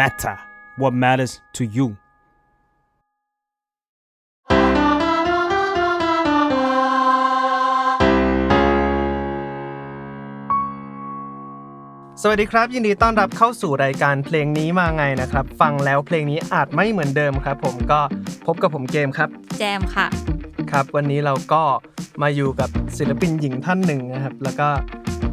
matter what matters to you สวัสดีครับ ยินดีต้อนรับเข้าสู่รายการเพลงนี้มาไงนะครับ ฟังแล้วเพลงนี้อาจไม่เหมือนเดิมครับ ผมก็พบกับผมเกมครับ แจมค่ะ ครับ วันนี้เราก็มาอยู่กับศิลปินหญิงท่านหนึ่งนะครับ แล้วก็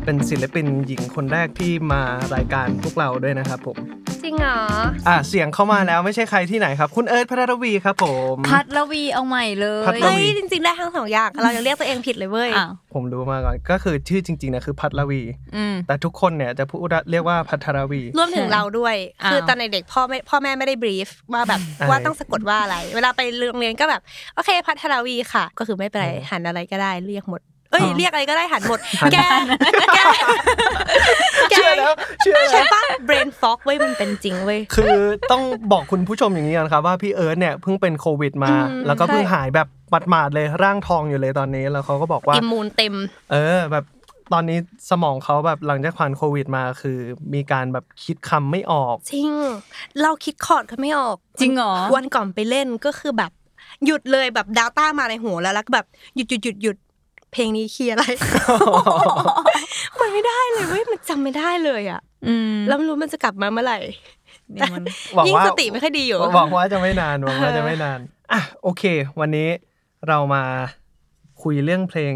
เป็นศิลปินหญิงคนแรกที่มารายการพวกเราด้วยนะครับผม จริงเหรอ อะเสียงเข้ามาแล้วไม่ใช่ใครที่ไหนครับ คุณเอิร์ธพัทรวีครับผม พัทรวีเอาใหม่เลยพัทรเฮ้วียจริงๆได้ทั้งสองอย่างเรายังเรียกตัวเองผิดเลยเว้ยอ้าวผมรู้มาก่อนก็คือชื่อจริงๆนะคือพัทรวี อืม แต่ทุกคนเนี่ยจะพูดว่าเรียกว่าพัทรวี รวมถึงเราด้วย อ้าว คือตอนเด็กๆพ่อไม่พ่อแม่ไม่ได้บรีฟว่าแบบอ่าว่าต้องสะกดว่าอะไร เวลาไปโรงเรียนก็แบบ โอเคพัทรวีค่ะ ก็คือไม่เป็นไรหันอะไรก็ได้เรียกหมด เอ้ยเรียกอะไรก็ได้หันหมด แกแกแกเชื่อแล้วเชื่อใช่แล้วปะ brain fog เว้ยมันเป็นจริงเว้ยคือต้องบอกคุณผู้ชมอย่างนี้ก่อนครับว่าพี่เอิ้ตเนี่ยเพิ่งเป็นโควิดมาอืมแล้วก็เพิ่งใช่หายแบบหมาดๆเลยร่างทองอยู่เลยตอนนี้แล้วเขาก็บอกว่า immune เต็ม เออแบบตอนนี้สมองเขาแบบหลังจากผ่านโควิดมาคือมีการแบบคิดคำไม่ออก จริง เราคิดคอร์ดก็ไม่ออก จริงเหรอวันก่อนไปเล่นก็คือแบบหยุดเลยแบบ Data มาในหัวแล้วแล้วก็แบบหยุดหยุดหยุดหยุดเพลงนี้คีย์อะไร มันไม่ได้เลยเว้ยมันจำไม่ได้เลยอะอืม แล้วไม่รู้มันจะกลับมาเมื่อไหร่เดี๋ยวมันหวังยิ่งว่าสติไม่ค่อยดีอยู่หวังว่าจะไม่นานหวังว่าจะไม่นานอะโอเค วันนี้เรามาคุยเรื่องเพลง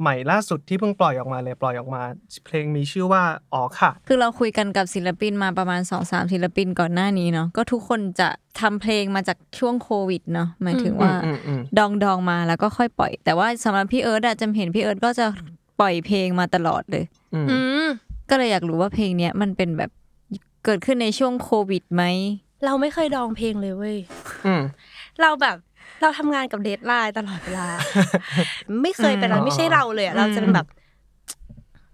ใหม่ล่าสุดที่เพิ่งปล่อยออกมาเลยปล่อยออกมา เพลงมีชื่อว่าอ๋อค่ะ คือเราคุยกันกับศิลปินมาประมาณ2อสามศิลปินก่อนหน้านี้เนาะก็ทุกคนจะทำเพลงมาจากช่วงโควิดเนาะหมายถึงว่าอืมอืมดองดองมาแล้วก็ค่อยปล่อย แต่ว่าสำหรับพี่เอิ้ตอะจำเห็นพี่เอิ้ตก็จะปล่อยเพลงมาตลอดเลย อืมอืม ก็เลยอยากรู้ว่าเพลงเนี้ยมันเป็นแบบเกิดขึ้นในช่วงโควิดไหม เราไม่เคยดองเพลงเลยเว้ยอืมเราแบบเราทำงานกับ deadline ตลอดเวลา ไม่เคยเป็นอืเรามไม่ใช่เราเลยอะเราจะเป็นแบบ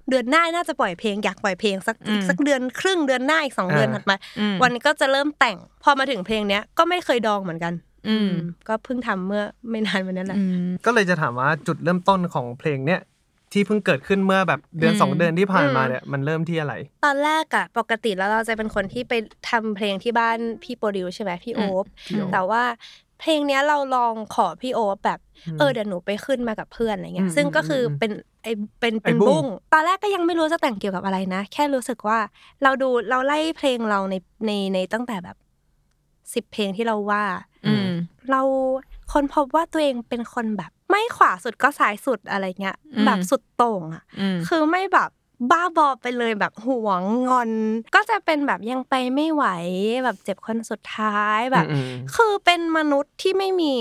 เดือนหน้าน่าจะปล่อยเพลงอยากปล่อยเพลงสักอืมอีกสักเดือนครึ่งเดือนหน้าอีกสองเดือนถัดมาอืมวันนี้ก็จะเริ่มแต่ง พอมาถึงเพลงเนี้ยก็ไม่เคยดองเหมือนกัน อืมก็เพิ่งทำเมื่อไม่นานวันนั้นแหละอืมก็เลยจะถามว่าจุดเริ่มต้นของเพลงเนี้ย ที่เพิ่งเกิดขึ้นเมื่อแบบเดือนอืมสองเดือนที่ผ่านมาอืมเนี่ยมันเริ่มที่อะไร ตอนแรกอะปกติแล้วเราจะเป็นคนที่ไปทำเพลงที่บ้านพี่โปรดิวใช่ไหมพี่โอ๊บพี่โอ๊ปแต่ว่าเพลงเนี้ยเราลองขอพี่โอ๊บแบบอืมเออเดี๋ยวหนูไปขึ้นมากับเพื่อนอะไรเงี้อืยมซึ่งก็คืออมเป็นไอเป็นไอ้เป็นบุ้งบุ้งตอนแรกก็ยังไม่รู้จะแต่งเกี่ยวกับอะไรนะ แค่รู้สึกว่าเราดูเราไล่เพลงเราในในในตั้งแต่แบบสิบเพลงที่เราว่าอืมเรา คนพบว่าตัวเองเป็นคนแบบ ไม่ขวาสุดก็ซ้ายสุดอะไรเงี้ยอืมแบบสุดโต่งอะอืมคือไม่แบบบ้าบอไปเลยแบบหวงงอน ก็จะเป็นแบบยังไปไม่ไหวแบบเจ็บคนสุดท้ายแบบอืมคือเป็นมนุษย์ที่ไม่มี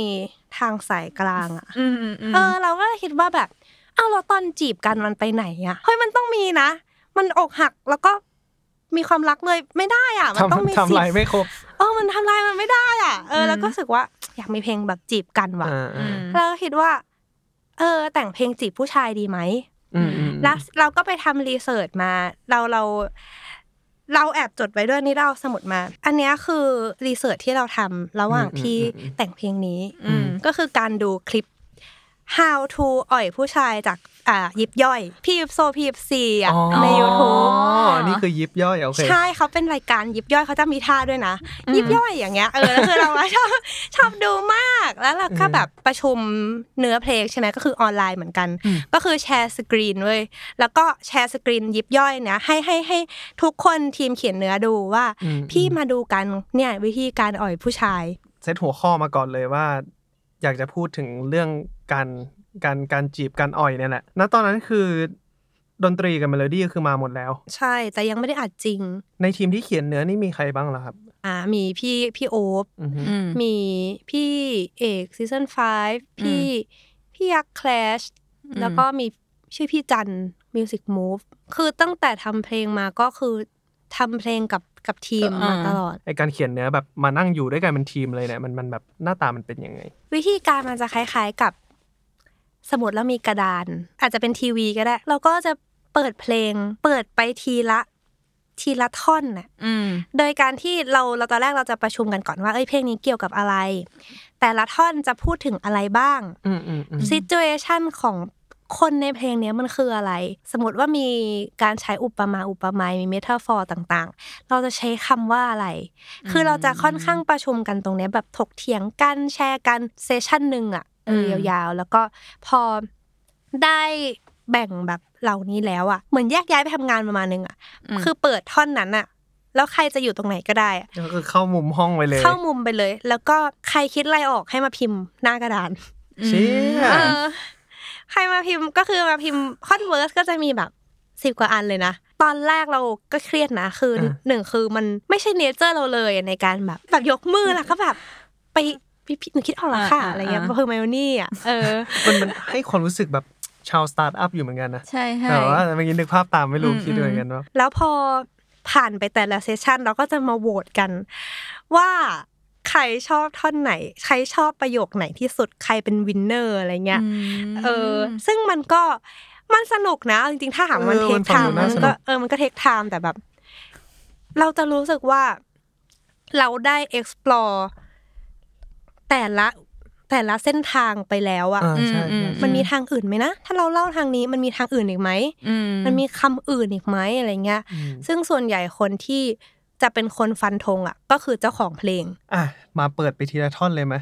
ทางสายกลางอะอืมอืมอืมเออ เราก็เลยคิดว่าแบบอ้าวเราตอนจีบกันมันไปไหนอะเฮ้ยมันต้องมีนะ มันอกหักแล้วก็มีความรักเลยไม่ได้อะ มันต้องมีทำทำสิลายไม่ครบ เออมันทำลายมันไม่ได้อะเออแล้วก็รู้สึกว่าอยากมีเพลงแบบจีบกันว่ะอ่าอืมแล้วก็คิดว่า เออ แต่งเพลงจีบผู้ชายดีไหมอืมอืมแล้วเราก็ไปทำรีเสิร์ชมา เราเรา เราแอบจดไว้ด้วยนี่เราเอาสมุดมา อันเนี้ยคือรีเสิร์ชที่เราทำระหว่างที่แต่งเพลงนี้อืมก็คือการดูคลิป how to อ่อยผู้ชายจากอ่ายิบย่อย พี่ยิบโซพี่ยิบซีอะอ๋อใน YouTube อ๋อนี่คือยิบย่อยโอเคใช่เขาเป็นรายการยิบย่อยเขาจะมีท่าด้วยนะ ยิบย่อยอย่างเงี้ยเออแล้วคือเราว่าชอบชอบดูมากแล้วเราก็แบบประชุมเนื้อเพลงใช่ไหมก็คือออนไลน์เหมือนกัน ก็คือแชร์สกรีนเว้ยแล้วก็แชร์สกรีนยิบย่อยเนี่ยให้ให้ให้ทุกคนทีมเขียนเนื้อดูว่าอืมพี่มาดูกันเนี่ยวิธีการอ่อยผู้ชายเซตหัวข้อมาก่อนเลยว่า อยากจะพูดถึงเรื่อง การการการจีบการอ่อยเนี่ยแหละณตอนนั้นคือดนตรีกับเมโลดี้ก็คือมาหมดแล้ว ใช่แต่ยังไม่ได้อัดจริง ในทีมที่เขียนเนื้อนี่มีใครบ้างล่ะครับ อ่ามีพี่พี่โอ๊บอือฮึอืมมีพี่เอก Season Five พี่พี่ยักษ์ Clash อืมแล้วก็มีชื่อพี่จัน Muzik Move คือตั้งแต่ทำเพลงมาก็คือทำเพลงกับกับทีมมาตลอดไอการเขียนเนื้อแบบมานั่งอยู่ด้วยกันเป็นทีมเลยเนี่ยมันมันแบบหน้าตามันเป็นยังไง วิธีการมันจะคล้าย ๆกับ สมุดแล้วมีกระดาน อาจจะเป็นทีวีก็ได้เราก็จะเปิดเพลง เปิดไปทีละทีละท่อนน่ะอืมโดยการที่เราเราตอนแรกเราจะประชุมกันก่อนว่าเอ้ยเพลงนี้เกี่ยวกับอะไร แต่ละท่อนจะพูดถึงอะไรบ้างอืมอืมอืมซิจูเอชันของคนในเพลงเนี้ยมันคืออะไร สมมติว่ามีการใช้อุปมาอุปไมยมีเมทัลฟอร์ต่างๆ เราจะใช้คำว่าอะไร คือเราจะค่อนข้างประชุมกันตรงเนี้ยแบบถกเถียงกันแชร์กันเซสชั่นหนึ่งอะ เอออืมยาวๆ แล้วก็พอได้แบ่งแบบเหล่านี้แล้วอะเหมือนแยกย้ายไปทำงานประมาณนึงอะมคือเปิดท่อนนั้นอะ แล้วใครจะอยู่ตรงไหนก็ได้อะก็คือเข้ามุมห้องไปเลย เข้ามุมไปเลย แล้วก็ใครคิดอะไรออกให้มาพิมพ์หน้ากระดานเชี่ยเออใครมาพิมพ์ก็คือมาพิมพ์ท่อน verse ก็จะมีแบบสิบกว่าอันเลยนะตอนแรกเราก็เครียดนะคือหนึ่งคือมันไม่ใช่ nature เราเลยในการแบบแบบยกมือแล้วก็แบบไป พี่พี่หนูคิดออกแล้วค่ะอ่าอะไรเงี้ยอ่าคือ Hermione อะเออมันมันให้ความรู้สึกแบบชาวสตาร์ทอัพอยู่เหมือนกันนะใช่ใช่แต่ว่าเมื่อกี้นึกภาพตามไม่รู้อืมคิดด้วยกันว่าแล้วพอผ่านไปแต่ละ session เราก็จะมาโหวตกัน ว่าใครชอบท่อนไหน ใครชอบประโยคไหนที่สุดใครเป็น winner อะไรเงี้ยมเออ ซึ่งมันก็มันสนุกนะเอาจริงๆ ถ้าถามว่ามันเออ take time ฟังดูน่ามันสนุก็กเออมันก็ take time แต่แบบ เราจะรู้สึกว่า เราได้ explore แต่ละแต่ละเส้นทางไปแล้วอะอ่าใช่อืมใช่อืมันมีทางอื่นไหมนะ ถ้าเราเล่าทางนี้มันมีทางอื่นอีกไหมอืมันมีคำอื่นอีกไหมอะไรเงี้ยอืมซึ่งส่วนใหญ่คนที่จะเป็นคนฟันธงอะก็คือเจ้าของเพลง อะมาเปิดไปทีละท่อนเลยไหม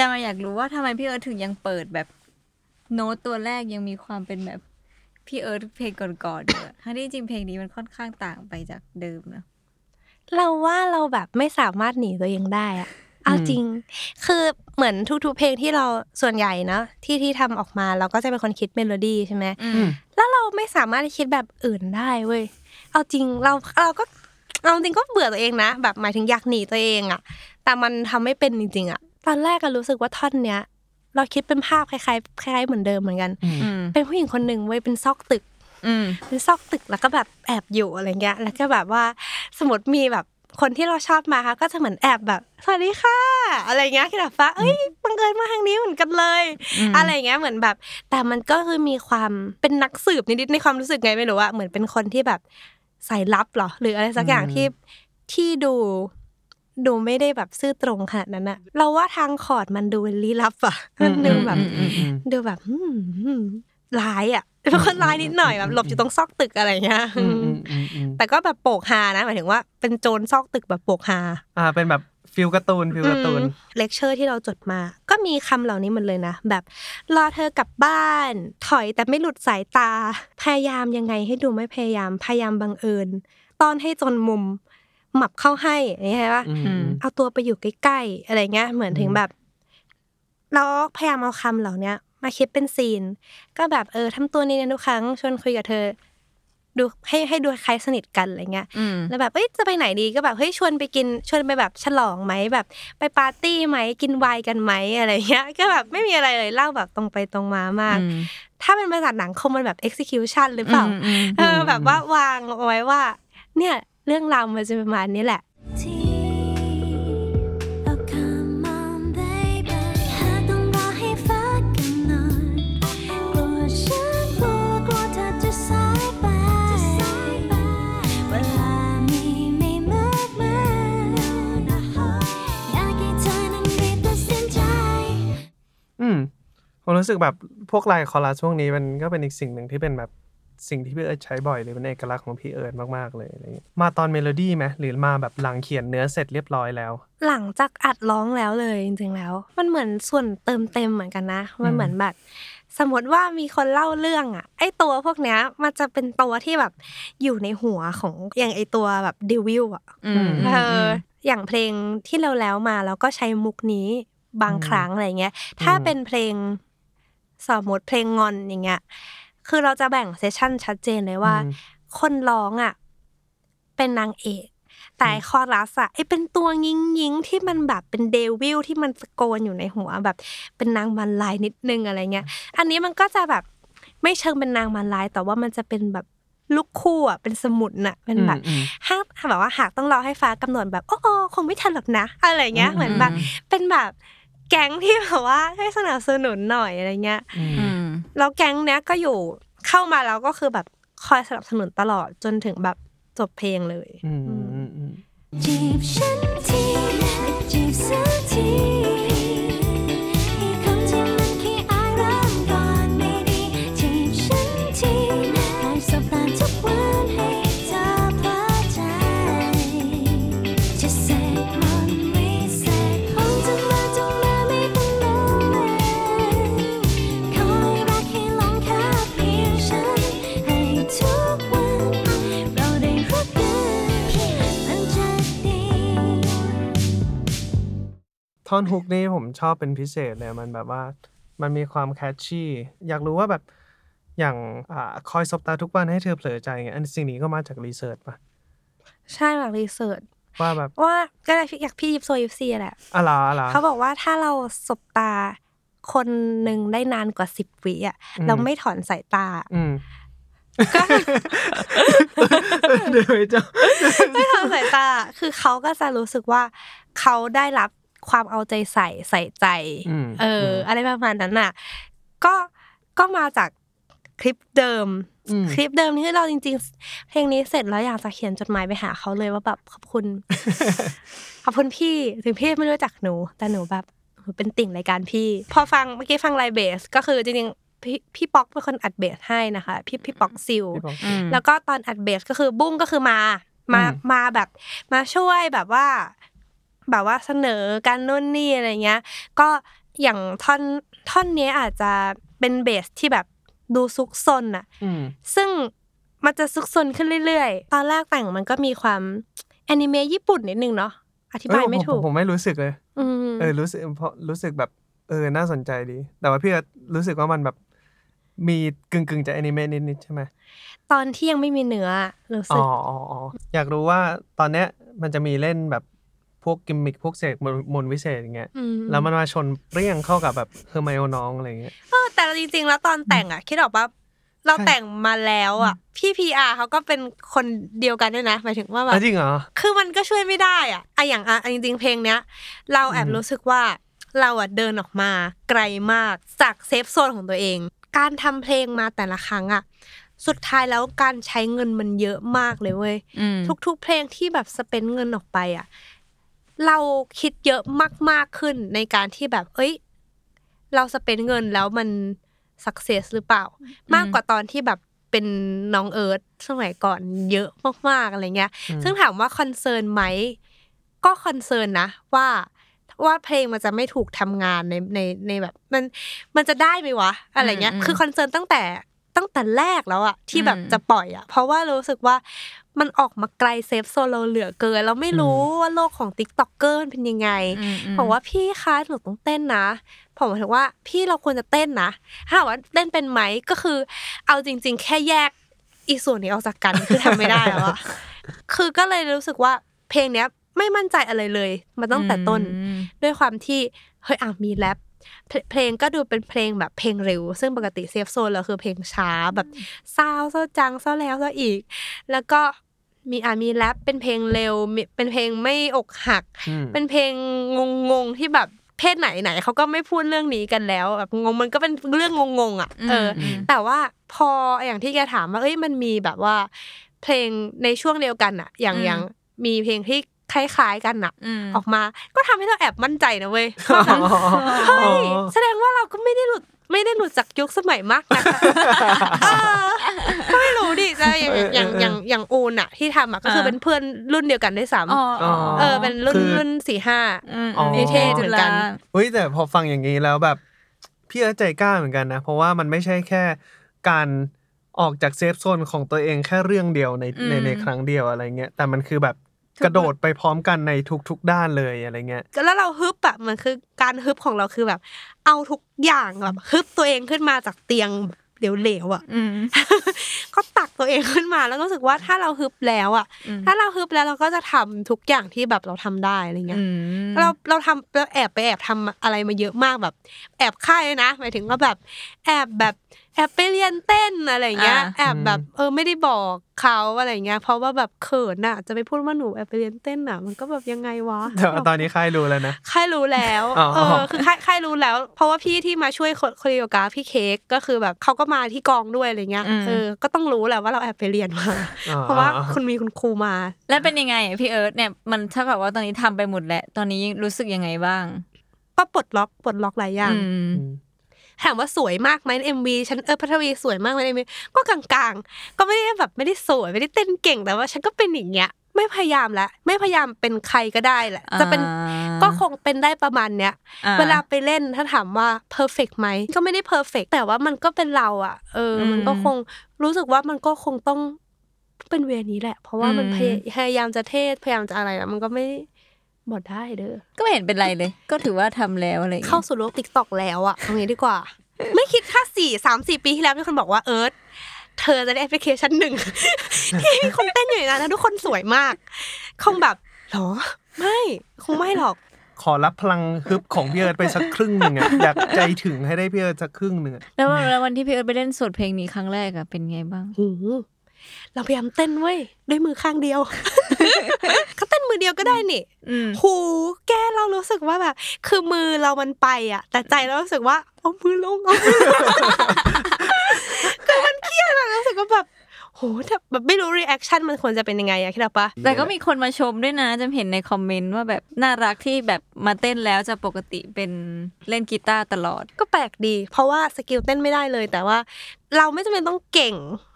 จะมาอยากรู้ว่าทำไมพี่เอิ้ตถึงยังเปิดแบบโน้ตตัวแรกยังมีความเป็นแบบพี่เอิ้ตเพลงก่อนๆอยู่อะทั้งที่จริงเพลงนี้มันค่อนข้างต่างไปจากเดิมนะ เราว่าเราแบบไม่สามารถหนีตัวเองได้อะเอาจริง คือเหมือนทุกๆเพลงที่เราส่วนใหญ่นะที่ที่ทำออกมาเราก็จะเป็นคนคิดเมโลดี้ใช่ไหมอืม แล้วเราไม่สามารถคิดแบบอื่นได้เว้ยเอาจริงเราเราก็เอาจริงก็เบื่อตัวเองนะ แบบหมายถึงอยากหนีตัวเองอะแต่มันทำไม่เป็นจริงๆอะ ตอนแรกก็รู้สึกว่าท่อนเนี้ย เราคิดเป็นภาพคล้ายๆคล้ายๆเหมือนเดิมเหมือนกันอืมเป็นผู้หญิงคนหนึ่งเว้ยเป็นซอกตึกอืมเป็นซอกตึกแล้วก็แบบแอบอยู่อะไรเงี้ย แล้วก็แบบว่าสมมติมีแบบคนที่เราชอบมาค่ะก็จะเหมือนแอบแบบสวัสดีค่ะ อะไรเงี้ยคือแบบว่าเอ้ยบังเอิญมาทางนี้เหมือนกันเลยอืมอะไรเงี้ยเหมือนแบบ แต่มันก็คือมีความเป็นนักสืบนิดๆในความรู้สึกไงไม่รู้ว่าเหมือนเป็นคนที่แบบสายลับเหรอหรืออะไรสักอย่างที่ที่ดู ดูไม่ได้แบบซื่อตรงขนาดนั้นอะเราว่าทางคอร์ดมันดูลี้ลับอะมันดูแบบอืมอืมอืมดูแบบอืมอืมร้ายอะเป็นคนร้ายนิดหน่อยแบบหลบอยู่ตรงซอกตึกอะไรเงี้ยอืมอืมอืมอืมแต่ก็แบบโปกฮานะหมายถึงว่าเป็นโจรซอกตึกแบบโปกฮาอ่าเป็นแบบ feel การ์ตูน feel การ์ตูนเลคเชอร์ที่เราจดมา ก็มีคำเหล่านี้หมดเลยนะ แบบรอเธอกลับบ้าน ถอยแต่ไม่หลุดสายตา พยายามยังไงให้ดูไม่พยายามพยายามบังเอิญ ตอนให้จนมุม หมับเข้าให้อย่างนี้ใช่ปะอืมอืมเอาตัวไปอยู่ใกล้ๆอะไรเงี้ย เหมือนถึงแบบ เราพยายามเอาคำเหล่าเนี้ยมาคิดเป็นซีน ก็แบบเออทำตัวนี้ทุกครั้งชวนคุยกับเธอ ดูให้ให้ดูคล้ายสนิทกันอะไรเงี้ยอืมแล้วแบบเอ้ยจะไปไหนดีก็แบบเฮ้ยชวนไปกินชวนไปแบบฉลองไหมแบบ ไปปาร์ตี้ไหมกินไวน์กันไหมอะไรเงี้ย ก็แบบไม่มีอะไรเลยเล่าแบบตรงไปตรงมามากอืมถ้าเป็นบริษัทหนังคงมันแบบ execution หรือเปล่าอืมอืมเออแบบว่าวางเอาไว้ว่า เนี่ย เรื่องราวมันจะประมาณนี้แหละผมรู้สึกแบบพวก line chorus ช่วงนี้มันก็เป็นอีกสิ่งหนึ่งที่เป็นแบบ สิ่งที่พี่เอิ้ตใช้บ่อยเลยเป็นเอกลักษณ์ของพี่เอิ้ตมากๆเลยอะไรอย่างเงี้ยมาตอนเมโลดี้ไหมหรือมาแบบหลังเขียนเนื้อเสร็จเรียบร้อยแล้ว หลังจากอัดร้องแล้วเลยจริงๆแล้ว มันเหมือนส่วนเติมเต็มเหมือนกันนะ มันเหมือนแบบสมมติว่ามีคนเล่าเรื่องอะ ไอตัวพวกเนี้ย มันจะเป็นตัวที่แบบอยู่ในหัวของอย่างไอตัวแบบ devil อะอืมเอออย่างเพลงที่เราแล้วมาแล้วก็ใช้มุกนี้บางอืมครั้งอะไรเงี้ย ถ้าอืมเป็นเพลงสมมติเพลงงอนอย่างเงี้ย คือเราจะแบ่ง session ชัดเจนเลยว่าอืมคนร้องอะ เป็นนางเอก แต่ไอ้คอรัสอะไอเป็นตัวยิงยิงๆที่มันแบบเป็น devil ที่มันตะโกนอยู่ในหัวแบบ เป็นนางมารร้ายนิดนึงอะไรเงี้ย อันนี้มันก็จะแบบไม่เชิงเป็นนางมารร้าย แต่ว่ามันจะเป็นแบบลูกคู่อะเป็นสมุนน่ะเป็นแบบอืมหากแบบว่าหากต้องรอให้ฟ้ากำหนดแบบโอ้โอคงไม่ทันหรอกนะ อะไรเงี้ยอืมเหมือนแบบเป็นแบบแก๊งที่แบบว่าให้สนับสนุนหน่อยอะไรเงี้ยอืมอืม แล้วแก๊งเนี้ยก็อยู่เข้ามาแล้วก็คือแบบคอยสนับสนุนตลอดจนถึงแบบจบเพลงเลยอืมอืมอืมอืมจีบฉันทีและจีบสักที ท่อนฮุกนี่ผมชอบเป็นพิเศษเลยมันแบบว่ามันมีความแคชชี่ อยากรู้ว่าแบบอย่างอ่าคอยสบตาทุกวันให้เธอเผลอใจไงอันสิ่งนี้ก็มาจากรีเสิร์ชป่ะ ใช่แบบรีเสิร์ชว่าแบบว่าก็ได้อยากพี่ยิปโซยิปซีแหละอะไรอะไรเขาบอกว่าถ้าเราสบตาคนหนึ่งได้นานกว่าสิบวิอะอืมเราไม่ถอนสายตา อืมเดี๋ยวไอ้เจ้าไม่ถอนสายตา คือเขาก็จะรู้สึกว่าเขาได้รับ ความเอาใจใส่ใส่ใจอืมเอออ อะไรประมาณนั้นน่ะ ก็ก็มาจากคลิปเดิมอืมคลิปเดิมที่เราจริง ๆ เพลงนี้เสร็จแล้วอยากจะเขียนจดหมายไปหาเขาเลยว่าแบบขอบคุณ ขอบคุณพี่ถึงพี่ไม่รู้จักหนู แต่หนูแบบหนูเป็นติ่งรายการพี่ พอฟังเมื่อกี้ฟังไลน์เบส ก็คือจริงๆพี่พี่ป๊อกเป็นคนอัดเบสให้นะคะ พี่พี่ป๊อกซิลพี่บอกอืมแล้วก็ตอนอัดเบสก็คือบุ้งก็คือมามาอืมมาแบบมาช่วยแบบว่า แบบว่าเสนอการนู่นนี่อะไรเงี้ย ก็อย่างท่อนท่อนนี้อาจจะเป็นเบสที่แบบดูซุกซนอะอืมซึ่งมันจะซุกซนขึ้นเรื่อยๆ ตอนแรกแต่งมันก็มีความแอนิเมะญี่ปุ่นนิดนึงเนาะ อธิบายเอ้ไม่ผถูก ผมไม่รู้สึกเลยอืมเออรู้สึกเพราะรู้สึกแบบเออน่าสนใจดี แต่ว่าพี่ก็รู้สึกว่ามันแบบมีกึ่งกึ่งๆจะแอนิเมะนิดๆใช่ไหมตอนที่ยังไม่มีเนื้อรู้อ๋สึอกอ๋ออ๋ออยากรู้ว่าตอนเนี้ยมันจะมีเล่นแบบ พวกกิมมิคพวกเศษมนต์มนต์วิเศษอย่างเงี้ยมแล้วมันมาชนเปรี้ยงเข้ากับแบบเฮอร์ไมโอน้องอะไรเงี้ยเออแต่จริงๆ แล้วตอนแต่งอะ คิดออกปะเราใช่แต่งมาแล้วอะ พี่พีอาร์เขาก็เป็นคนเดียวกันด้วยนะหมายถึงว่าแบบอะจริงเหรอคือมันก็ช่วยไม่ได้อะอะอย่างอะจริงๆเพลงเนี้ย เราแอบอืมรู้สึกว่าเราอะเดินออกมาไกลมากจาก safe zone ของตัวเอง การทำเพลงมาแต่ละครั้งอะสุดท้ายแล้วการใช้เงินมันเยอะมากเลยเว้ยอืมทุกๆเพลงที่แบบ spend เงินออกไปอะ เราคิดเยอะมาก ๆขึ้นในการที่แบบ เอ้ย เรา spend เงินแล้วมัน success หรือเปล่า มากกว่าตอนที่แบบเป็นน้องเอิ้ตสมัยก่อนเยอะมากๆอะไรเงี้ยอืมซึ่งถามว่า concern ไหมก็ concern นะว่าว่าเพลงมันจะไม่ถูกทำงานในในในแบบมันมันจะได้ไหมวะอะไรเงี้ยอืมคือ concern ตั้งแต่ตั้งแต่แรกแล้วอะที่แบบอืมจะปล่อยอะเพราะว่ารู้สึกว่า มันออกมาไกล safe zone เราเหลือเกินเราไม่รู้ว่าโลกของ TikToker เป็นยังไงอืมอืมบอกว่าพี่คะหนูต้องเต้นนะผมหมายถึงว่าพี่เราควรจะเต้นนะถ้าถามว่าเต้นเป็นไหมก็คือ เอาจริง ๆ แค่แยกอีส่วนนี้ออกจากกันคือทำไม่ได้แล้วอะคือก็เลยรู้สึกว่าเพลงเนี้ยไม่มั่นใจอะไรเลยมาตั้งแต่ต้นอืมด้วยความที่เฮ้ยอะมีแรปเพลเพลงก็ดูเป็นเพลงแบบเพลงเร็ว ซึ่งปกติเซฟโซนเราคือเพลงช้าแบบเศร้าเศร้าจังเศร้าแล้วเศร้าอีก แล้วก็ มีอะมีแรปเป็นเพลงเร็วมีเป็นเพลงไม่อกหักอืมเป็นเพลงงงๆที่แบบเพศไหนไหนเขาก็ไม่พูดเรื่องนี้กันแล้วแบบงงมันก็เป็นเรื่องงงๆอะเอออมแต่ว่าพออย่างที่แกถามว่าเอ้ยมันมีแบบว่า เพลงในช่วงเดียวกันอะ อย่างอืมอย่างมีเพลงที่คล้ายๆกันอะอืมออกมาก็ทำให้เราแอบมั่นใจนะเว้ยว่าแบบเฮ้ยแสดงว่าเราก็ไม่ได้หลุดไม่ได้หลุดจากยุคสมัยมากนะเออก็ไม่รู้ ดิแต่อย่างอย่างอย่างอย่างอูนอะที่ทำอะก็คือเป็นเพื่อนรุ่นเดียวกันด้วยซ้ำอ๋ออ๋อเออเป็นรุ่นคือรุ่นสี่ห้าอืมอ๋อมเท่ๆเหมือนกันจุฬาเฮ้ยแต่พอฟังอย่างนี้แล้วแบบพี่เอิร์ธใจกล้าเหมือนกันนะ เพราะว่ามันไม่ใช่แค่การออกจากเซฟโซนของตัวเองแค่เรื่องเดียวในอืมในในครั้งเดียวอะไรเงี้ยแต่มันคือแบบกระโดดไปพร้อมกันในทุก ๆ ด้านเลยอะไรเงี้ยแล้วเราฮึบอะมันคือการฮึบของเราคือแบบ เอาทุกอย่างแบบฮึบตัวเองขึ้นมาจากเตียง เหลวๆอะอืมก็ตักตัวเองขึ้นมาแล้วก็รู้สึกว่าถ้าเราฮึบแล้วอะอืมถ้าเราฮึบแล้วเราก็จะทำทุกอย่างที่แบบเราทำได้อะไรเงี้ยอืมเราเราทำเราแอบไปแอบทำอะไรมาเยอะมากแบบ แอบค่ายเลยนะหมายถึงว่าแบบ แอบแบบ แอบไปเรียนเต้นอะไรเงี้ยอ่าแอบแบบเออไม่ได้บอกเขาอะไรเงี้ย เพราะว่าแบบเขินอะจะไปพูดว่าหนูแอบไปเรียนเต้นอะมันก็แบบยังไงวะแต่ว่าตอนนี้ค่ายรู้แล้วนะค่ายรู้แล้วอ๋อเออคือค่ายค่ายรู้แล้ว เพราะว่าพี่ที่มาช่วยโคเรียกราฟพี่เค้กก็คือแบบเขาก็มาที่กองด้วยอะไรเงี้ยอืมเออก็ต้องรู้แหละว่าเราแอบไปเรียนมาอ๋อเพราะว่าคุณมีคุณครูมา แล้วเป็นยังไงอะพี่เอิ้ตเนี่ยมันเท่ากับว่าตอนนี้ทำไปหมดแล้วตอนนี้รู้สึกยังไงบ้าง ก็ปลดล็อกปลดล็อกหลายอย่างอืมอืม ถามว่าสวยมากไหมใน MV ฉันเออภัทรวีสวยมากไหมใน MV ก็กลางๆ ก็ไม่ได้แบบไม่ได้สวยไม่ได้เต้นเก่งแต่ว่าฉันก็เป็นอย่างเงี้ยไม่พยายามละไม่พยายามเป็นใครก็ได้แหละ จะเป็นอ่าก็คงเป็นได้ประมาณเนี้ยอ่เวลาไปเล่นถ้าถามว่า perfect ไหมก็ไม่ได้ perfect แต่ว่ามันก็เป็นเราอะ เอออมมันก็คงรู้สึกว่ามันก็คงต้องเป็นเวรนี้แหละ เพราะว่ามันอืมพยพยายามจะเทศพยายามจะอะไรแล้วมันก็ไม่ บดได้เด้อ ก็ไม่เห็นเป็นไรเลย ก็ถือว่าทำแล้วอะไรอย่างเข้าเงี้ยสู่โลกติ๊กตอกแล้วอะเอางี้ดีกว่า ไม่คิดค่าสี่สามสี่ปีที่แล้วมีคนบอกว่าเอิร์ธเธอจะได้แอปพลิเคชันหนึ่งที่มีคนเต้นอยู่ในนั้นนะทุกคนสวยมาก คงแบบหรอ ไม่ คงไม่หรอก ขอรับพลังฮึบของพี่เอิร์ธไปสักครึ่งหนึ่งอะอยากใจถึงให้ได้พี่เอิร์ธสักครึ่งหนึ่งอะแล้วแล้ววันที่พี่เอิ้ตไปเล่นสดเพลงนี้ครั้งแรกอะเป็นไงบ้างโหเราพยายามเต้นเว้ยด้วยมือข้างเดียว เขาเต้นมือเดียวก็ได้นี่อืมโหแกเรารู้สึกว่าแบบ คือมือเรามันไปอะ แต่ใจเรารู้สึกว่าเอามือลงเอามือลงคือมันเครียดอะรู้สึกว่าแบบโหแต่แบบไม่รู้ reaction มันควรจะเป็นยังไงอะคิดออกปะแต่ก็มีคนมาชมด้วยนะจำเห็นใน comment ว่าแบบน่ารักที่แบบมาเต้นแล้วจะปกติเป็นเล่นกีตาร์ตลอด ก็แปลกดี เพราะว่า skill เต้นไม่ได้เลย แต่ว่าเราไม่จำเป็นต้องเก่งอืม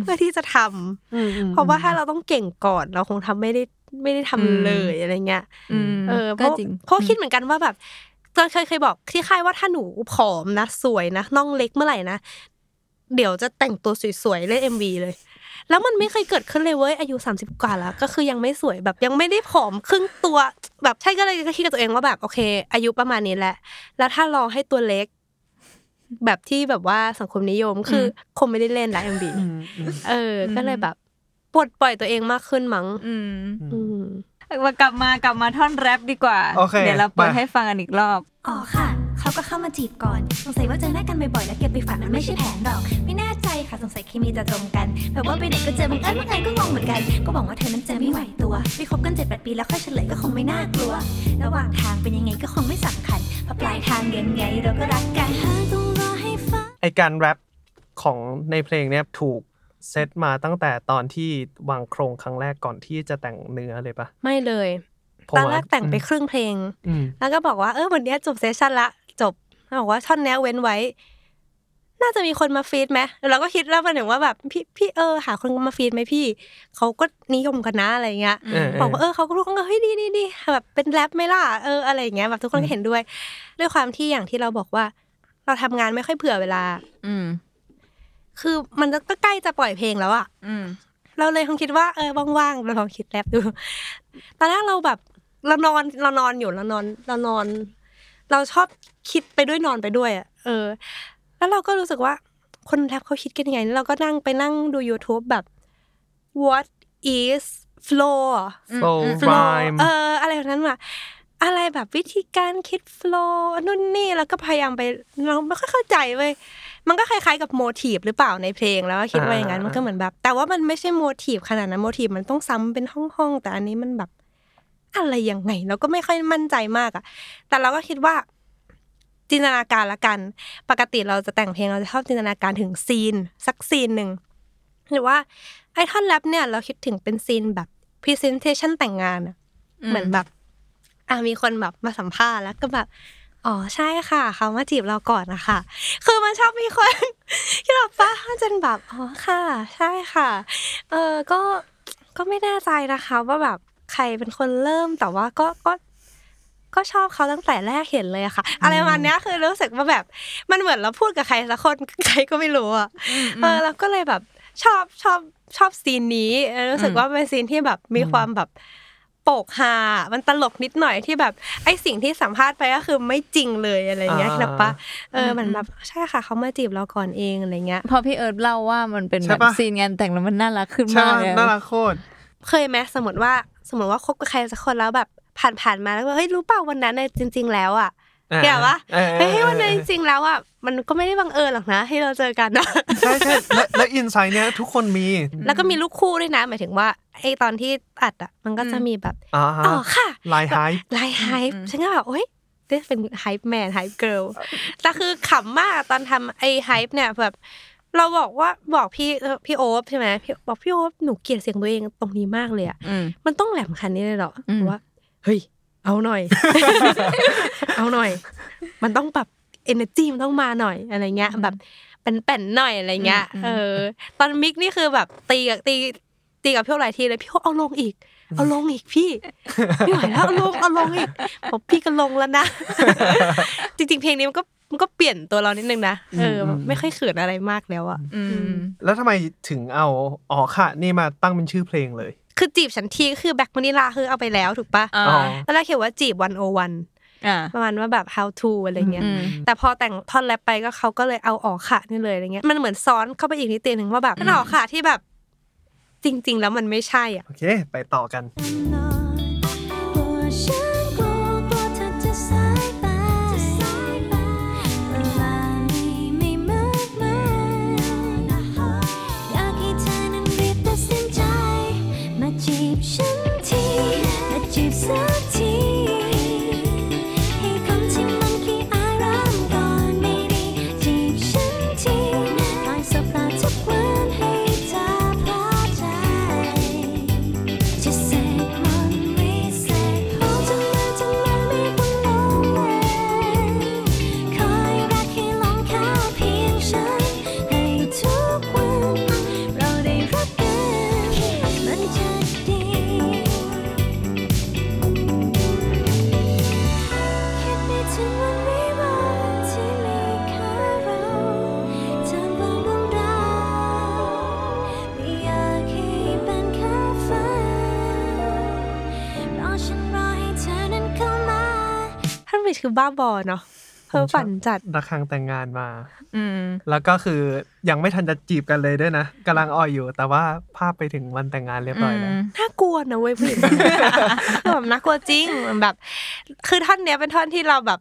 เพื่อที่จะทำเพราะว่าถ้าเราต้องเก่งก่อนเราคงทำไม่ได้ไม่ได้ทำอืมเลยอะไรเงี้ยอืมเออก็เพราะจริงเพราะคิดเหมือนกันว่าแบบตอนเคยเคยบอกที่ค่ายว่าถ้าหนูผอมนะสวยนะน่องเล็กเมื่อไหร่นะเดี๋ยวจะแต่งตัวสวยๆเล่น MV เลย แล้วมันไม่เคยเกิดขึ้นเลยเว้ยอายุ30กว่าแล้ว ก็คือยังไม่สวยแบบยังไม่ได้ผอมครึ่งตัวแบบใช่ก็เลยคิดกับตัวเองว่าแบบโอเค อายุประมาณนี้แหละ แล้วถ้าลองให้ตัวเล็ก แบบที่แบบว่าสังคมนิยมคืออคงไม่ได้เล่นละเอ็มวีเออ ก็เลยแบบปลดปล่อยตัวเองมากขึ้นมั้งอืมอืมมากลับมากลับมาท่อนแรปดีกว่าโอเคเดี๋ยวเราเปิดมาให้ฟังกันอีกรอบ อ๋อค่ะ เขาก็เข้ามาจีบก่อน สงสัยว่าเจอหน้ากันบ่อยๆ แล้วเก็บไปฝันมันไม่ใช่แผนหรอก ไม่แน่ใจค่ะ สงสัยเคมีจะตรงกัน แบบว่าไปไหนก็เจอบังเอิญบังเอิญก็งงเหมือนกัน ก็หวังว่าเธอนั้นจะไม่ไหวตัว ไปคบกันเจ็ดแปดปีแล้วค่อยเฉลยก็คงไม่น่ากลัว ระหว่างทางเป็นยังไงก็คงไม่สำคัญเพราะปลายทางยังไงเราก็รักกัน การแรปของในเพลงเนี้ยถูกเซตมาตั้งแต่ตอนที่วางโครงครั้งแรกก่อนที่จะแต่งเนื้อเลยปะไม่เลยเพราะตอนว่าแรกแต่งไปครึ่งเพลงอืมแล้วก็บอกว่าเออวันเนี้ยจบ session ละจบแล้วบอกว่าท่อนเนี้ยเว้นไว้ น่าจะมีคนมา feat ไหมแล้วเราก็คิดแล้วมาถึงว่าแบบพี่พี่เออ หาคนมา feat ไหมพี่เขาก็นิยมกันนะอะไรเงี้ยเออบอกว่าเออเขาก็รู้กันเฮ้ยดีดีดีแบบเป็นแรปไหมล่ะเอออะไรอย่างเงี้ยแบบทุกคนก็เห็นด้วย ด้วยความที่อย่างที่เราบอกว่า เราทำงานไม่ค่อยเผื่อเวลา อืม คือมันก็ใกล้จะปล่อยเพลงแล้วอะอืม เราเลยคงคิดว่าเออว่างๆเราลองคิดแรปดูตอนแรกเราแบบเรานอนเรานอนอยู่เรานอนเรานอน เราชอบคิดไปด้วยนอนไปด้วยอะเออ แล้วเราก็รู้สึกว่า คนแรปเขาคิดกันยังไงแล้วเราก็นั่งไปนั่งดู YouTube แบบ what is flow อะ flow อืม rhyme เอออะไรแบบนั้นว่ะ อะไรแบบวิธีการคิด flow นู่นนี่แล้วก็พยายามไปเราไม่ค่อยเข้าใจเว้ยมันก็คล้ายๆกับโมทีฟหรือเปล่าในเพลงแล้วก็คิดว่าอย่างนั้นอ่ามัมันก็เหมือนแบบ แต่ว่ามันไม่ใช่โมทีฟขนาดนั้นโมทีฟมันต้องซ้ำเป็นห้องๆแต่อันนี้มันแบบอะไรยังไงเราก็ไม่ค่อยมั่นใจมากอะแต่เราก็คิดว่า จินตนาการละกัน ปกติเราจะแต่งเพลงเราจะชอบจินตนาการถึงซีนสักซีนหนึ่งหรือว่าไอ้ท่อนแรปเนี่ย เราคิดถึงเป็นซีนแบบ presentation แต่งงานอะอืมเหมือนแบบ อะมีคนแบบมาสัมภาษณ์แล้วก็แบบอ๋อใช่ค่ะเขามาจีบเราก่อนนะคะคือมันชอบมีคนที่แบบป้าจนแบบอ๋อค่ะ ใช่ค่ะ เออก็ก็ไม่แน่ใจนะคะ ว่าแบบใครเป็นคนเริ่มแต่ว่าก็ก็ก็ชอบเขาตั้งแต่แรกเห็นเลยอะค่ะ อะไรประมาณเนี้ยคือรู้สึกว่าแบบ มันเหมือนเราพูดกับใครสักคนใครก็ไม่รู้อะเออแล้วก็เลยแบบชอบชอบชอบซีนนี้เออรู้สึกว่าเป็นซีนที่แบบมีความแบบ โปกฮามันตลกนิดหน่อยที่แบบ ไอสิ่งที่สัมภาษณ์ไปก็คือไม่จริงเลยอะไรเงี้ยอ่านะปะเออเหมือนแบบใช่ค่ะเขามาจีบเราก่อนเองอะไรเงี้ยพอพี่เอิร์ธเล่าว่ามันเป็นใช่แบบปะซีนงานแต่งแล้วมันน่ารักขึ้นใช่มากปะเลยน่ารักโคตรเคยไหมสมมติว่าสมมติว่าคบกับใครสักคนแล้วแบบผ่านผ่านๆมาแล้วว่าเฮ้ยรู้เปล่าวันนั้นน่ะจริง ๆ แล้วอะอ่า เกี่ยวปะเออเฮ้ยวันนั้นจริงๆแล้วอะมันก็ไม่ได้บังเอิญหรอกนะที่เราเจอกันนะใช่ใช่และและ insight เนี้ยทุกคนมี แล้วก็มีลูกคู่ด้วยนะ หมายถึงว่าไอ้ตอนที่อัดอะมันก็จะมีแบบอ่าฮะอ๋อค่ะลายไฮ line hype ฉันก็แบบโอ๊ยนี่เป็น hype man hype girl แต่คือขำมากตอนทำไอ้ hype เนี่ยแบบเราบอกว่าบอกพี่เอ่อพี่โอ๊บใช่ไหมพี่บอกพี่โอ๊บหนูเกลียดเสียงตัวเองตรงนี้มากเลยอะอืมมันต้องแหลมขนาดนี้เลยเหรออืมบอกว่าเฮ้ย เอาหน่อย เอาหน่อย มันต้องแบบ energy มันต้องมาหน่อยอะไรเงี้ย แบบเป็นแป่นๆหน่อยอะไรเงี้ย เออ ตอนมิกนี่คือแบบตีกับตีตีกับพี่โอหลายทีเลยพี่โอเอาลงอีก เอาลงอีกพี่ไม่ไหวแล้วเอาลงเอาลงอีกบอกพี่ก็ลงแล้วนะ จริง ๆ เพลงนี้มันก็มันก็เปลี่ยนตัวเรานิดนึงนะ เออแบบไม่ค่อยเขินอะไรมากแล้วอะอืมแล้วทำไมถึงเอาอ๋อค่ะ นี่มาตั้งเป็นชื่อเพลงเลย คือจีบฉันทีก็คือแบ็คมานิลาคือเอาไปแล้วถูกปะอ่าอ๋อตอนแรกเขียนว่าจีบวันโอวันอ่าประมาณว่าแบบ how to อะไรเงี้ยอืมแต่พอแต่งท่อนแรปไปก็เขาก็เลยเอาออกค่ะนี่เลยอะไรเงี้ย มันเหมือนซ้อนเข้าไปอีกนิดนึงว่าแบบมันออกค่ะที่แบบ จริง ๆ แล้วมันไม่ใช่อะ โอเค ไปต่อกัน คือบ้าบอเนาะเพ้อฝันจัดระฆังแต่งงานมา อืม แล้วก็คือยังไม่ทันจะจีบกันเลยด้วยนะกำลังอ่อยอยู่ แต่ว่าภาพไปถึงวันแต่งงานเรียบร้อยแล้วน่ากลัวนะเว้ยผู้หญิงคือแบบน่ากลัวจริงมันแบบ คือท่อนเนี้ยเป็นท่อนที่เราแบบ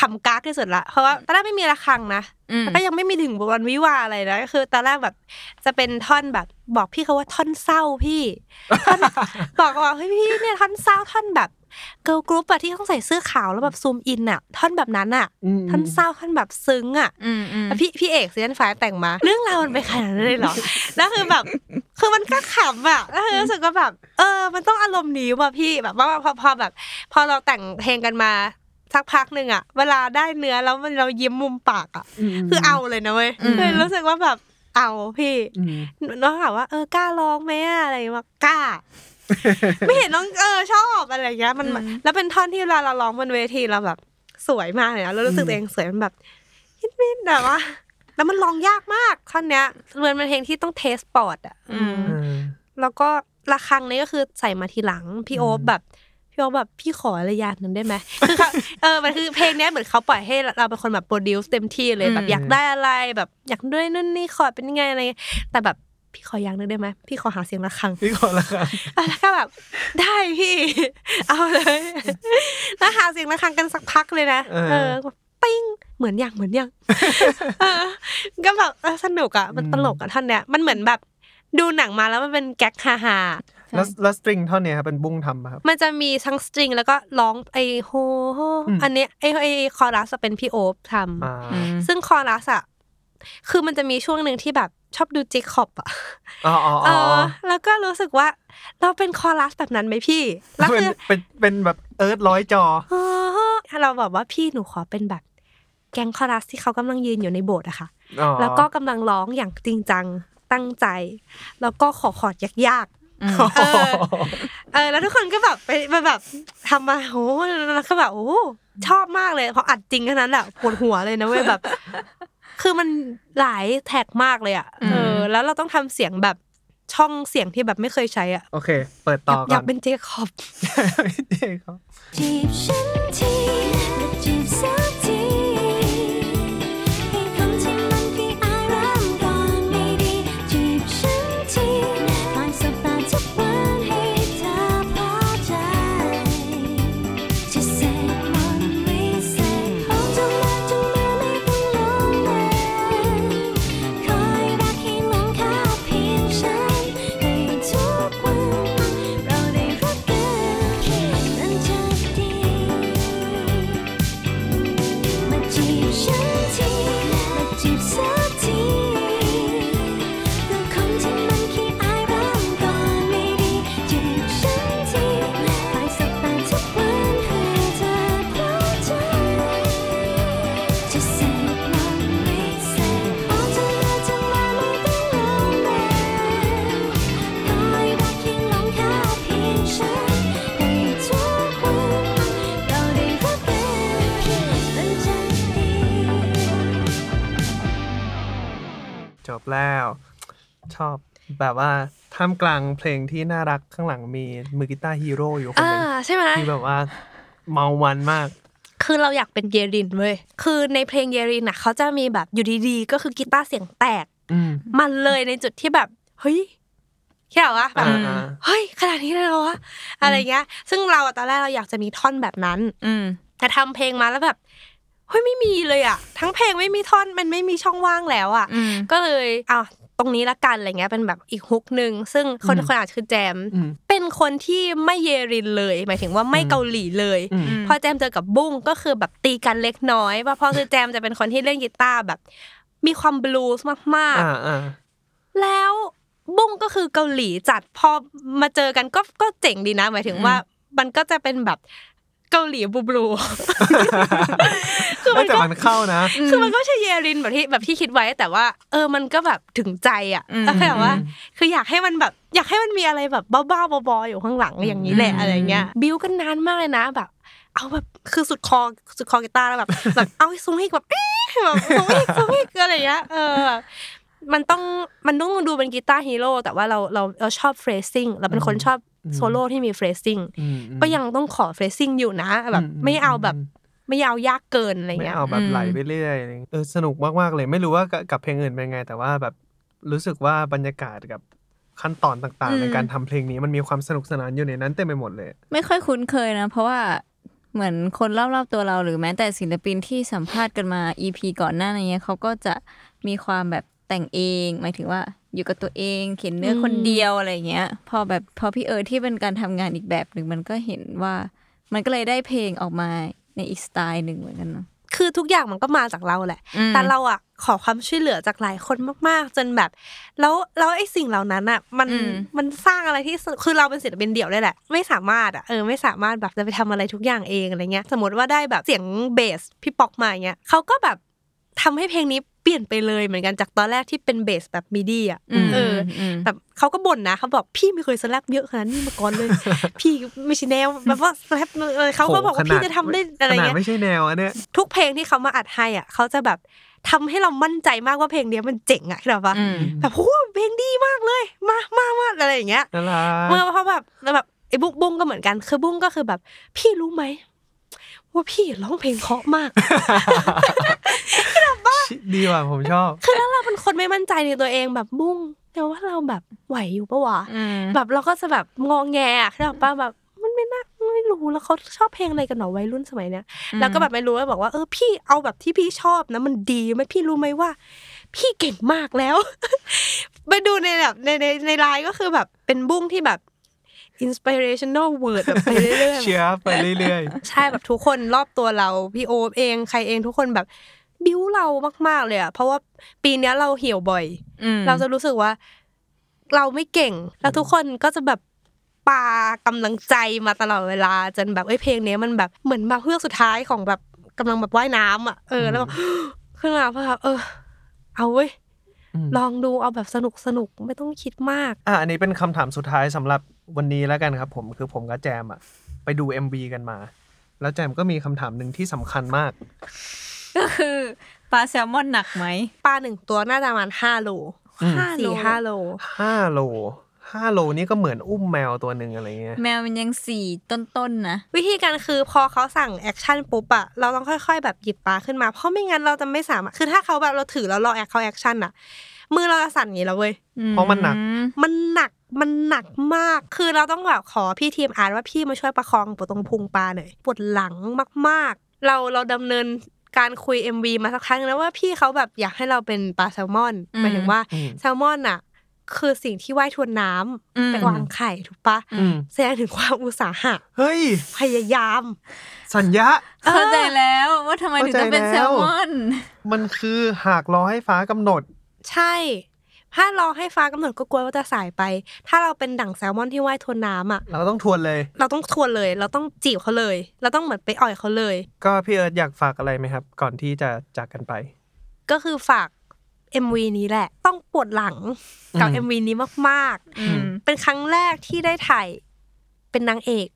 ขำกากที่สุดละ เพราะว่าตอนแรกไม่มีระฆังนะอืมแล้วก็ยังไม่มีถึงวันวิวาห์อะไรนะก็คือตอนแรกแบบ จะเป็นท่อนแบบ บอกพี่เขาว่าท่อนเศร้าพี่ท่อนบอกว่าเฮ้ยพี่เนี่ยท่อนเศร้าท่อนแบบ girl group อะที่ต้องใส่เสื้อขาวแล้วแบบ zoom in อะท่อนแบบนั้นอะอืมท่อนเศร้าท่อนแบบซึ้งอะอืมอืมแล้วพี่พี่เอก Season Five แต่งมา เรื่องราวมันไปขนาดนั้นเลยเหรอแล้วคือแบบคือมันก็ขำอะแล้วคือรู้สึกว่าแบบ เออ มันต้องอารมณ์นี้ว่ะพี่แบบว่าพอพอแบบ พอเราแต่งเพลงกันมาสักพักหนึ่งอะเวลาได้เนื้อแล้วมันเรายิ้มมุมปากอะคือเอาเลยนะเว้ยเลยรู้สึกว่าแบบเอาพี่อืมน้องถามว่าเออกล้าร้องไหมอะอะไรว่ากล้า ไม่เห็นน้องเออชอบอะไรอย่างเงี้ยมัน แล้วเป็นท่อนที่เวลาเราร้องบนเวทีเราแบบ สวยมากเลยนะเรารู้สึกตัวเองสวยมันแบบฮิตมิดแบบว่าแล้วมันร้องยากมากท่อนเนี้ยเหมือนเป็นเพลงที่ต้องเทสปอร์ตอะอืมอืมแล้วก็ระฆังนี้ก็คือใส่มาทีหลังพี่โอ๊บแบบพี่โอ๊บแบบพี่ขออะไรอย่างหนึ่งได้ไหมคือเขาเออมันคือเพลงเนี้ยเหมือนเขาปล่อยให้เราเป็นคนแบบ produce เต็มที่เลยแบบอยากได้อะไรแบบอยากด้วยนู่นนี่ขอเป็นยังไงอะไรเงี้ยแต่แบบ พี่ขออย่างหนึงได้ไหมพี่ขอหาเสียงระฆังพี่ขอละกันอะแล้วก็แบบ ได้พี่ เอาเลยแล้วหาเสียงระฆังกันสักพักเลยนะเออเออปิ้งเหมือนอย่างเหมือนอย่างเออก็แบบเออสนุกอะมันตลกอะท่อนเนี้ยมันเหมือนแบบดูหนังมาแล้วมันเป็นแก๊กฮาฮาแล้วแล้วสตริงท่อนเนี้ยครับเป็นบุ้งทำปะครับมันจะมีทั้งสตริงแล้วก็ร้องไอโฮอืมอันเนี้ยไอไอคอรัสอะเป็นพี่โอ๊บทอ่าำซึ่งคอรัสอะคือมันจะมีช่วงหนึ่งที่แบบ ชอบดูเจคอบอะอ๋ออ๋อเออ๋ออ แล้วก็รู้สึกว่า เราเป็นคอรัสแบบนั้นไหมพี่แล้วเป็นคือเป็นเป็นแบบเอิร์ธร้อยจอเออเราแบบว่าพี่หนูขอเป็นแบบแก๊งคอรัสที่เขากำลังยืนอยู่ในโบสถ์อะค่ะอ๋อแล้วก็กำลังร้องอย่างจริงจังตั้งใจ แล้วก็ขอขอดยากเออเออแล้วทุกคนก็แบบไปไปแบบทำมาโหแล้วก็แบบโอ้ชอบมากเลยพออัดจริงแค่นั้นแหละปวดหัวเลยนะเว้ยแบบ คือมันหลายแท็กมากเลยอะเออแล้วเราต้องทำเสียงแบบช่องเสียงที่แบบไม่เคยใช้อะโอเค เปิดต่ออก่ยาอกนเป็นเจคอบเจ๊ครับจีบฉันที แบบว่าท่ามกลางเพลงที่น่ารักข้างหลังมีมือ guitar hero อยู่คนอ่าหนึงใช่ไหมที่แบบว่าเมามันมาก คือเราอยากเป็นเยรินเว้ยคือในเพลงเยรินน่ะเขาจะมีแบบอยู่ดีๆก็คือกีตาร์เสียงแตกอืมมันเลยในจุดที่แบบเฮ้ยแค่เหรอวะแบบอ่าอ่าเฮ้ยขนาดนี้เลยเหรอวะอะไรเงี้ย ซึ่งเราอะตอนแรกเราอยากจะมีท่อนแบบนั้น อืมแต่ทำเพลงมาแล้วแบบเฮ้ยไม่มีเลยอะทั้งเพลงไม่มีท่อนมันไม่มีช่องว่างแล้วอะอืมก็เลยอะ ตรงนี้ละกันอะไรเงี้ยเป็นแบบอีกฮุกหนึ่งซึ่งคนคนอาจคือแจมอืมเป็นคนที่ไม่เยรินเลย หมายถึงว่าไม่เกาหลีเลยอืมพอแจมเจอกับบุ้งก็คือแบบตีกันเล็กน้อยว่าพอคือแจมจะเป็นคนที่เล่นกีตาร์แบบ มีความบลูส์มากอ่าอ่าๆแล้วบุ้งก็คือเกาหลีจัดพอมาเจอกันก็ก็เจ๋งดีนะ หมายถึงว่ามันก็จะเป็นแบบ เกาหลีบลูบลูคือมันแต่ก็มันเข้านะ คือมันก็ไม่ใช่เยรินแบบที่แบบที่คิดไว้แต่ว่า เออมันก็แบบถึงใจอะอืมก็คือแบบว่า คืออยากให้มันแบบอยากให้มันมีอะไรแบบบ้าๆบอๆอยู่ข้างหลังอย่างนี้แหละอืมอะไรเงี้ยบิวกันนานมากเลยนะแบบ เอาแบบคือสุดคอสุดคอกีตาร์แล้วแบบแบบเอาให้ซุ้งให้แบบเอ๊ะแบบซุ้งให้ซุ้งให้อะไรเงี้ยเออแบบมันต้องมันต้องดูเป็น guitar hero แต่ว่าเราเราเราชอบ phrasing เราเป็นคนชอบ โซโล่ที่มี phrasing อืมอืมก็ยังต้องขอ phrasing อยู่นะแบบอืมไม่เอาแบบอืมไม่เอายากเกินอะไรไม่เงี้ยเอาแบบอืมไหลไปเรื่อยอะไรอย่างเงี้ยเออสนุกมากๆเลย ไม่รู้ว่ากับกับเพลงอื่นเป็นไง แต่ว่าแบบรู้สึกว่าบรรยากาศกับขั้นตอนต่างๆ ในการทำเพลงนี้มันมีความสนุกสนานอยู่ในนั้นเต็มไปหมดเลย ไม่ค่อยคุ้นเคยนะ เพราะว่าเหมือนคนรอบๆตัวเราหรือแม้แต่ศิลปินที่สัมภาษณ์กันมา EP ก่อนหน้านี้เขาก็จะมีความแบบ แต่งเอง หมายถึงว่าอยู่กับตัวเองเขียนเนื้อคนเดียวอะไรเงี้ย พอแบบพอพี่เอิร์ธที่เป็นการทำงานอีกแบบหนึ่งมันก็เห็นว่า มันก็เลยได้เพลงออกมาในอีกสไตล์หนึ่งเหมือนกันเนาะคือทุกอย่างมันก็มาจากเราแหละอืมแต่เราอะขอความช่วยเหลือจากหลายคนมากๆ จนแบบ แล้วแล้วไอ้สิ่งเหล่านั้นอะ มันอืมมันสร้างอะไรที่สนุกคือเราเป็นศิลปินเดี่ยวได้แหละ ไม่สามารถอะเออไม่สามารถแบบจะไปทำอะไรทุกอย่างเองอะไรเงี้ย สมมติว่าได้แบบเสียงเบสพี่ป๊อกมาอย่างเงี้ยเขาก็แบบทำให้เพลงนี้ เปลี่ยนไปเลยเหมือนกันจากตอนแรกที่เป็นเบสแบบ MIDI อะอืมเอออมแบบเขาก็บ่นนะเขาบอกพี่ไม่เคยสแลปเยอะขนาดนี้มาก่อนเลย พี่ไม่ใช่แนวแบบว่าสแลปเลยเขาก็บอกว่าโหขนพี่จะทำได้อะไรขนาดเงี้ยไม่ใช่แนวอันเนี้ยทุกเพลงที่เขามาอัดให้อะเขาจะแบบทำให้เรามั่นใจมากว่าเพลงเนี้ยมันเจ๋งอะเข้าใจปะอืมแบบโหเพลงดีมากเลย มามามาอะไรอย่างเงี้ยน่ารักเมื่อเพราะแบบแล้วแบบไอ้บุ้งบุ้งก็เหมือนกัน คือบุ้งก็คือแบบ พี่รู้ไหมว่าพี่ร้องเพลงเพราะมาก ดีว่ะผมชอบ คือแล้วเราเป็นคนไม่มั่นใจในตัวเองแบบบุ้งแต่ว่าเราแบบไหวอยู่ปะวะอืมแบบเราก็จะแบบงองแงอะเข้าใจปะแบบมันไม่น่าไม่รู้แล้วเขาชอบเพลงอะไรกันหนอวัยรุ่นสมัยเนี้ยแล้วก็แบบไม่รู้แล้วบอกว่าเออพี่เอาแบบที่พี่ชอบนะมันดีไหมพี่รู้ไหมว่า พี่เก่งมากแล้วไปดูในแบบในในในไลน์ก็คือแบบเป็นบุ้งที่แบบ inspirational word แบบไปเรื่อยๆเชียร์ไปเรื่อยใช่แบบทุกคนรอบตัวเรา พี่โอมเองใครเองทุกคนแบบ บิ้วเรามากๆเลยอะเพราะว่าปีเนี้ยเราเหี่ยวบ่อยอืมเราจะรู้สึกว่า เราไม่เก่ง แล้วทุกคนก็จะแบบปากำลังใจมาตลอดเวลา จนแบบเอ้ยเพลงเนี้ยมันแบบเหมือนมาเพื่อกสุดท้ายของแบบกำลังแบบว่ายน้ำอะเออแล้วแบบขึ้นมาเพราะแบบเออ เอาเว้ยอืมลองดูเอาแบบสนุกสนุกๆไม่ต้องคิดมาก อะอันนี้เป็นคำถามสุดท้ายสำหรับวันนี้แล้วกันครับ ผมคือผมกับแจมอะไปดู MV กันมา แล้วแจมก็มีคำถามหนึ่งที่สำคัญมาก ก็คือปลาแซลมอนหนักไหมปลาหนึ่งตัวน่าจะประมาณห้าโลอืมสี่ห้าโล5โล5โลนี่ก็เหมือนอุ้มแมวตัวหนึ่งอะไรเงี้ย แมวมันยังสี่ต้นๆนะ วิธีการคือพอเขาสั่ง action ปุ๊บอะเราต้องค่อยๆ แบบหยิบปลาขึ้นมา เพราะไม่งั้นเราจะไม่สามารถคือถ้าเขาแบบเราถือแล้วรอแอคเขาแอคชั่นอะมือเราจะสั่นอย่างนี้แล้วเว้ยเพราะมันหนัก มันหนักมันหนักมากคือเราต้องแบบขอพี่ทีมอาร์ตว่าพี่มาช่วยประคองปวดตรงพุงปลาหน่อยปวดหลังมากๆ เราเราดำเนิน การคุย MV มาสักครั้งแล้วว่าพี่เขาแบบอยากให้เราเป็นปลาแซลมอนอืมหมายถึงว่าอืมแซลมอนอะคือสิ่งที่ว่ายทวนน้ำอืมไปวางไข่ถูกปะอืมแสดงถึงความอุตสาหะเฮ้ยพยายาม สัญญาเข้าใจแล้วว่าทำไมถึงต้องเป็นเข้าแซใจแล้วลมอน มันคือหากรอให้ฟ้ากำหนด ใช่ ถ้ารอให้ฟ้ากำหนดก็กลัวว่าจะสายไป ถ้าเราเป็นดั่งแซลมอนที่ว่ายทวนน้ำอะ เราต้องทวนเลย เราต้องทวนเลย เราต้องจีบเขาเลย เราต้องเหมือนไปอ่อยเขาเลย ก็พี่เอิร์ธอยากฝากอะไรไหมครับ ก่อนที่จะจากกันไป ก็คือฝาก MV นี้แหละ ต้องปวดหลังกับอืม MV นี้มากอืมๆเป็นครั้งแรกที่ได้ถ่ายเป็นนางเอกม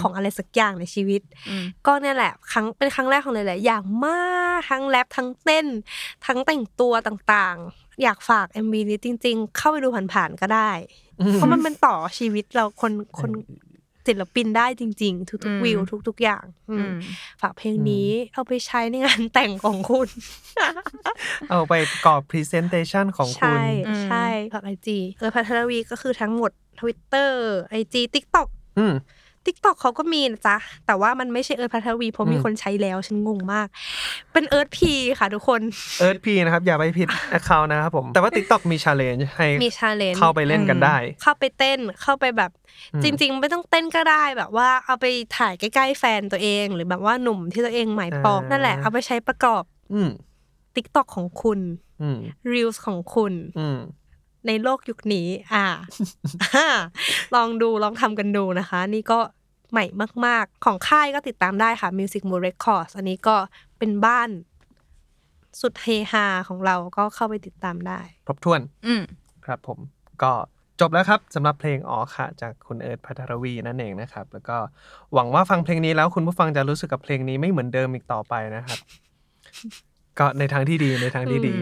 ของอะไรสักอย่างในชีวิตอืมก็เนี่ยแหละครั้งเป็นครั้งแรกของเลยแหละอย่างมากทั้งแรปทั้งเต้น ทั้งแต่งตัวต่างๆ อยากฝาก MV นี้จริง ๆ เข้าไปดูผ่านๆก็ได้ เพราะมันเป็นต่อชีวิตเราคนคนศิลปินได้จริง ๆ ทุกๆวิวทุก ๆ อย่างอืมอืมฝากเพลงนี้เอาไปใช้ในงานแต่งของคุณ เอาไปประกอบ Presentation ของคุใช่ณอืมใช่ฝากไอจีเออพัทรวีก็คือทั้งหมด Twitter IG TikTok อืม TikTok เขาก็มีนะจ๊ะ แต่ว่ามันไม่ใช่เอิ้ต ภัทรวีเพราะมีอืมคนใช้แล้วฉันงงมาก เป็น EarthP ค่ะทุกคน EarthP นะครับ อย่าไปผิด Account นะครับผมแต่ว่า TikTok มี Challenge ให้มี challenge เข้าไปเล่นกันได้ เข้าไปเต้นเข้าไปแบบอืมจริง ๆ ไม่ต้องเต้นก็ได้แบบว่าเอาไปถ่ายใกล้ๆแฟนตัวเอง หรือแบบว่าหนุ่มที่ตัวเองหมายปองอ่านั่นั่นแหละเอาไปใช้ประกอบอืม TikTok ของคุณอืม Reels ของคุณอืม ในโลกยุคนี้อ่าอ่า ลองดูลองทำกันดูนะคะ นี่ก็ใหม่มาก ๆ ของค่ายก็ติดตามได้ค่ะ Music Mood Records อันนี้ก็เป็นบ้าน สุดเฮฮาของเราก็เข้าไปติดตามได้ครบถ้วน อืมครับผมก็จบแล้วครับสำหรับเพลงอ๋อค่ะ จากคุณเอิร์ธพัทรวีนั่นเองนะครับ แล้วก็หวังว่าฟังเพลงนี้แล้วคุณผู้ฟังจะรู้สึกกับเพลงนี้ไม่เหมือนเดิมอีกต่อไปนะครับ ก็ในทางที่ดีในทางที่ดี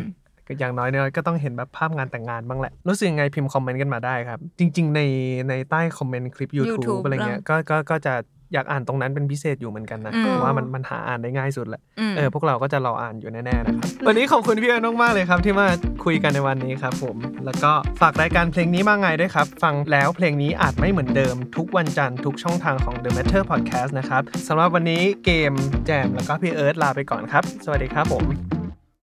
อืมก็อย่างน้อยเนี่ยก็ต้องเห็นแบบภาพงานแต่งงานบ้างแหละ รู้สึกยังไงพิมพ์คอมเมนต์กันมาได้ครับ จริง ๆ ในในใต้คอมเมนต์คลิป YouTube, YouTube อะไรเงี้ยก็ก็ก็จะอยากอ่านตรงนั้นเป็นพิเศษอยู่เหมือนกันนะอืมเพราะว่ามันมันหาอ่านได้ง่ายสุดแหละอืมเออพวกเราก็จะรออ่านอยู่แน่ๆนะครับวันนี้ขอบคุณพี่เอิญมากๆเลยครับที่มาคุยกันในวันนี้ครับผม แล้วก็ฝากรายการเพลงนี้มาไงด้วยครับ ฟังแล้วเพลงนี้อาจไม่เหมือนเดิม ทุกวันจันทร์ทุกช่องทางของ The Matter Podcast นะครับสำหรับวันนี้เกมแจมแล้วก็พี่เอิร์ธลาไปก่อนครับ สวัสดีครับผม